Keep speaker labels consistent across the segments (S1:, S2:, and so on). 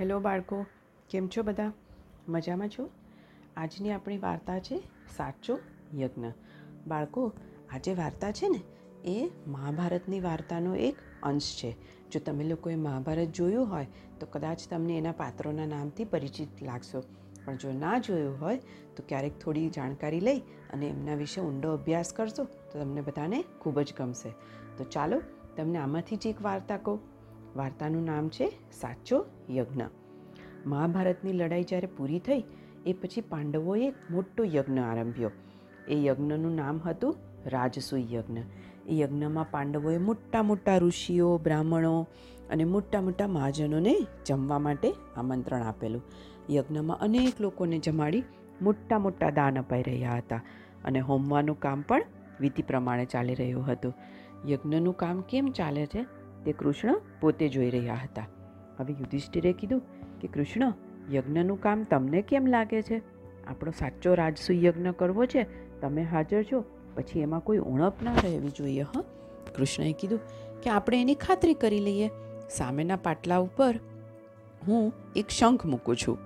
S1: Hello બાળકો, કેમ છો બધા? મજામાં છો? આજની આપણી વાર્તા છે સાચો યજ્ઞ. બાળકો, આજે વાર્તા છે ને, એ મહાભારતની વાર્તાનો એક અંશ છે. જો તમે લોકોએ મહાભારત જોયું હોય, તો કદાચ તમને એના પાત્રોના નામથી પરિચિત લાગશો. પણ જો ના જોયું હોય, તો ક્યારેક થોડી જાણકારી લઈ અને એમના વિશે ઊંડો અભ્યાસ કરશો, તો તમને બધાને ખૂબ જ ગમશે. તો ચાલો, તમને આમાંથી જ એક વાર્તા કહું. વાર્તાનું નામ છે સાચો યજ્ઞ. મહાભારતની લડાઈ જ્યારે પૂરી થઈ, એ પછી પાંડવોએ એક મોટો યજ્ઞ આરંભ્યો. એ યજ્ઞનું નામ હતું રાજસૂય યજ્ઞ. એ યજ્ઞમાં પાંડવોએ મોટા મોટા ઋષિઓ, બ્રાહ્મણો અને મોટા મોટા મહાજનોને જમવા માટે આમંત્રણ આપેલું. યજ્ઞમાં અનેક લોકોને જમાડી મોટા મોટા દાન અપાઈ રહ્યા હતા અને હોમવાનું કામ પણ વિધિ પ્રમાણે ચાલી રહ્યું હતું. યજ્ઞનું કામ કેમ ચાલે છે? તે કૃષ્ણ પોતે જોઈ રહ્યા હતા. હવે યુધિષ્ઠિરે કીધું કે, કૃષ્ણ, યજ્ઞનું કામ તમને કેમ લાગે છે? આપણો સાચો રાજસુ યજ્ઞ કરવો છે, તમે હાજર છો, પછી એમાં કોઈ ઉણપ ના રહેવી જોઈએ, હં? કૃષ્ણએ કીધું કે, આપણે એની ખાતરી કરી લઈએ. સામેના પાટલા ઉપર હું એક શંખ મૂકું છું.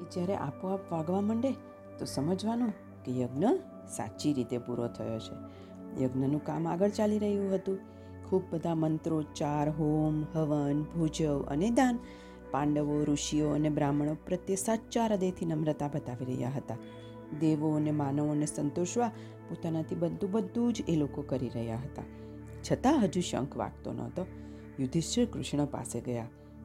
S1: એ જ્યારે આપોઆપ વાગવા માંડે, તો સમજવાનું કે યજ્ઞ સાચી રીતે પૂરો થયો છે. યજ્ઞનું કામ આગળ ચાલી રહ્યું હતું. ખૂબ બધા મંત્રોચ્ચાર હોમ, હવન, ભુજવ અને દાન. પાંડવો, ઋષિઓ અને બ્રાહ્મણો પ્રત્યે સાચા હૃદયથી નમ્રતા બતાવી રહ્યા હતા. દેવો અને માનવોને સંતોષવા પોતાનાથી બધું બધું જ એ લોકો કરી રહ્યા હતા. છતાં હજુ શંખ વાગતો નહોતો. યુધિષ્ઠિર કૃષ્ણ પાસે ગયા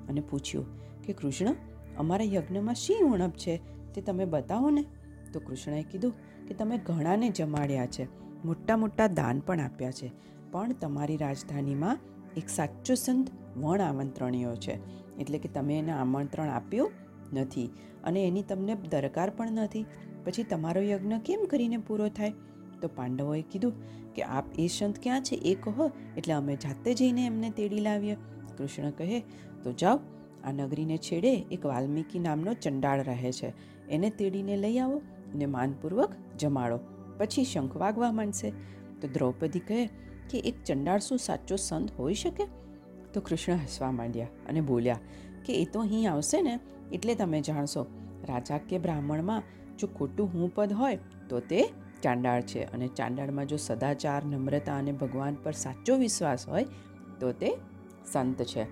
S1: અને પૂછ્યું કે, કૃષ્ણ, અમારા યજ્ઞમાં શી ઉણપ છે? તે તમે બતાવો ને. તો કૃષ્ણએ કીધું કે, તમે ઘણાને જમાડ્યા છે. મોટા મોટા દાન પણ આપ્યા છે. પણ તમારી રાજધાનીમાં એક સાચો સંત વણ આમંત્રણીયો છે. એટલે કે તમે એને આમંત્રણ આપ્યું નથી અને એની તમને દરકાર પણ નથી. પછી તમારો યજ્ઞ કેમ કરીને પૂરો થાય? તો પાંડવોએ કીધું કે આપ એ સંત ક્યાં છે એ કહો, એટલે અમે જાતે જઈને એમને તેડી લાવીએ. કૃષ્ણ કહે, તો જાઓ, આ નગરીને છેડે એક વાલ્મીકી નામનો ચંડાળ રહે છે. એને તેડીને લઈ આવો અને માનપૂર્વક જમાડો. પછી શંખ વાગવા માંડશે. તો દ્રૌપદી કહે કે એક ચંડાળ શું સાચો સંત હોઈ શકે? તો કૃષ્ણ હસવા માંડ્યા અને બોલ્યા, કે એ તો અહીં આવશે ને, એટલે તમે જાણશો. રાજા કે બ્રાહ્મણમાં જો ખોટું હું પદ હોય, તો તે ચાંડાળ છે. અને ચાંડાળમાં જો સદાચાર, નમ્રતા અને ભગવાન પર સાચો વિશ્વાસ હોય, તો તે સંત છે.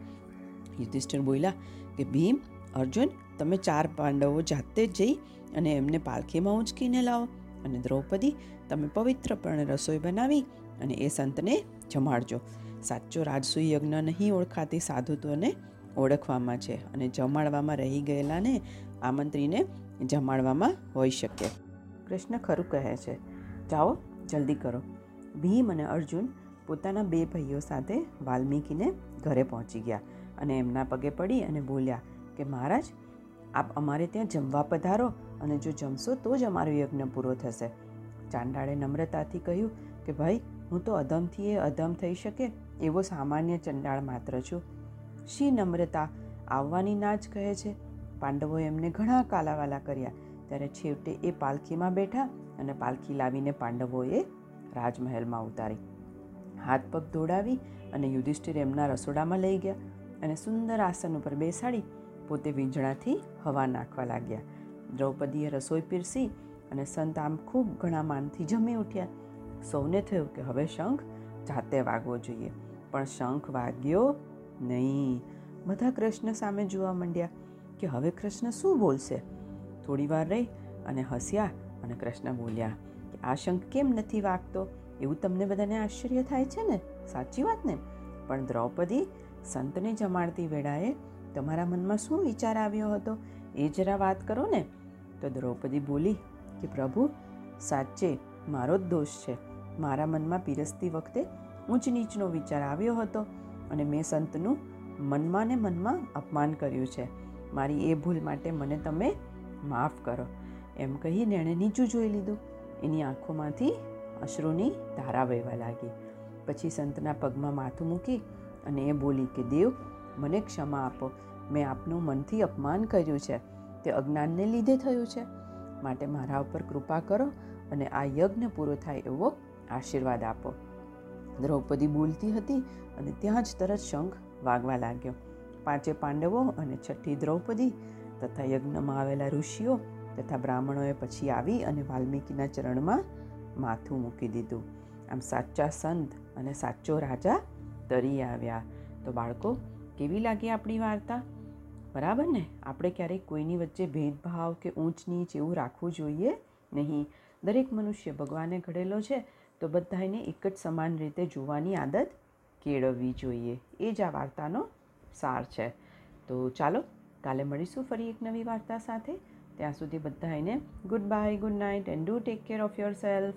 S1: યુધિષ્ઠિર બોલ્યા, કે ભીમ, અર્જુન, તમે ચાર પાંડવો જાતે જઈ અને એમને પાલખીમાં ઉંચકીને લાવો. અને દ્રૌપદી, તમે પવિત્રપણે રસોઈ બનાવી અને એ સંતને જમાડજો. સાચો રાજસૂય યજ્ઞ નહીં ઓળખાતી સાધુત્વને ઓળખવામાં છે અને જમાડવામાં રહી ગયેલાને આમંત્રીને જમાડવામાં હોઈ શકે. કૃષ્ણ ખરું કહે છે, જાઓ, જલ્દી કરો. ભીમ અને અર્જુન પોતાના બે ભાઈઓ સાથે વાલ્મીકીને ઘરે પહોંચી ગયા અને એમના પગે પડી અને બોલ્યા કે, મહારાજ, આપ અમારે ત્યાં જમવા પધારો અને જો જમશો તો જ અમારો યજ્ઞ પૂરો થશે. ચાંડાળે નમ્રતાથી કહ્યું કે, ભાઈ હું તો અધમથી એ અધમ થઈ શકે એવો સામાન્ય ચંડાળ માત્ર છું. શી નમ્રતા આવવાની ના જ કહે છે? પાંડવોએ એમને ઘણા કાલાવાલા કર્યા. ત્યારે છેવટે એ પાલખીમાં બેઠા અને પાલખી લાવીને પાંડવોએ રાજમહેલમાં ઉતારી. હાથ પગ દોડાવી અને યુધિષ્ઠિર એમના રસોડામાં લઈ ગયા અને સુંદર આસન ઉપર બેસાડી પોતે વીંજણાથી હવા નાખવા લાગ્યા. દ્રૌપદીએ રસોઈ પીરસી અને સંત આમ ખૂબ ઘણા માનથી જમી ઉઠ્યા. સૌને થયું કે હવે શંખ જાતે વાગવો જોઈએ. પણ શંખ વાગ્યો નહીં. બધા કૃષ્ણ સામે જોવા માંડ્યા કે હવે કૃષ્ણ શું બોલશે? થોડી વાર રહી અને હસ્યા અને કૃષ્ણ બોલ્યા કે આ શંખ કેમ નથી વાગતો? એવું તમને બધાને આશ્ચર્ય થાય છે ને? સાચી વાત ને? પણ દ્રૌપદી સંતને જમાડતી વેળાએ તમારા મનમાં શું વિચાર આવ્યો હતો? એ જરા વાત કરો ને? તો દ્રૌપદી બોલી કે પ્રભુ, સાચે મારો જ દોષ છે. મારા મનમાં પીરસતી વખતે ઊંચ નીચનો વિચાર આવ્યો હતો અને મેં સંતનું મનમાં ને મનમાં અપમાન કર્યું છે. મારી એ ભૂલ માટે મને તમે માફ કરો. એમ કહીને એણે નીચું જોઈ લીધું. એની આંખોમાંથી અશ્રુની ધારા વહેવા લાગી. પછી સંતના પગમાં માથું મૂકી અને એ બોલી કે, દેવ, મને ક્ષમા આપો. મેં આપનું મનથી અપમાન કર્યું છે. તે અજ્ઞાનને લીધે થયું છે. માટે મારા ઉપર કૃપા કરો અને આ યજ્ઞ પૂરો થાય એવો આશીર્વાદ આપો. દ્રૌપદી બોલતી હતી અને ત્યાં જ તરત શંખ વાગવા લાગ્યો. પાંચે પાંડવો અને છઠ્ઠી દ્રૌપદી તથા યજ્ઞમાં આવેલા ઋષિઓ તથા બ્રાહ્મણોએ પછી આવી અને વાલ્મીકીના ચરણમાં માથું મૂકી દીધું. આમ સાચા સંત અને સાચો રાજા તરી આવ્યા. તો બાળકો, કેવી લાગી આપણી વાર્તા? બરાબર ને? આપણે ક્યારેક કોઈની વચ્ચે ભેદભાવ કે ઊંચ નીચ એવું રાખવું જોઈએ નહીં. દરેક મનુષ્ય ભગવાને ઘડેલો છે તો બધાને એક જ સમાન રીતે જોવાની આદત કેળવવી જોઈએ. એ જ આ વાર્તાનો સાર છે. તો ચાલો, કાલે મળીશું ફરી એક નવી વાર્તા સાથે. ત્યાં સુધી બધાને good bye, good night, and do take care of yourself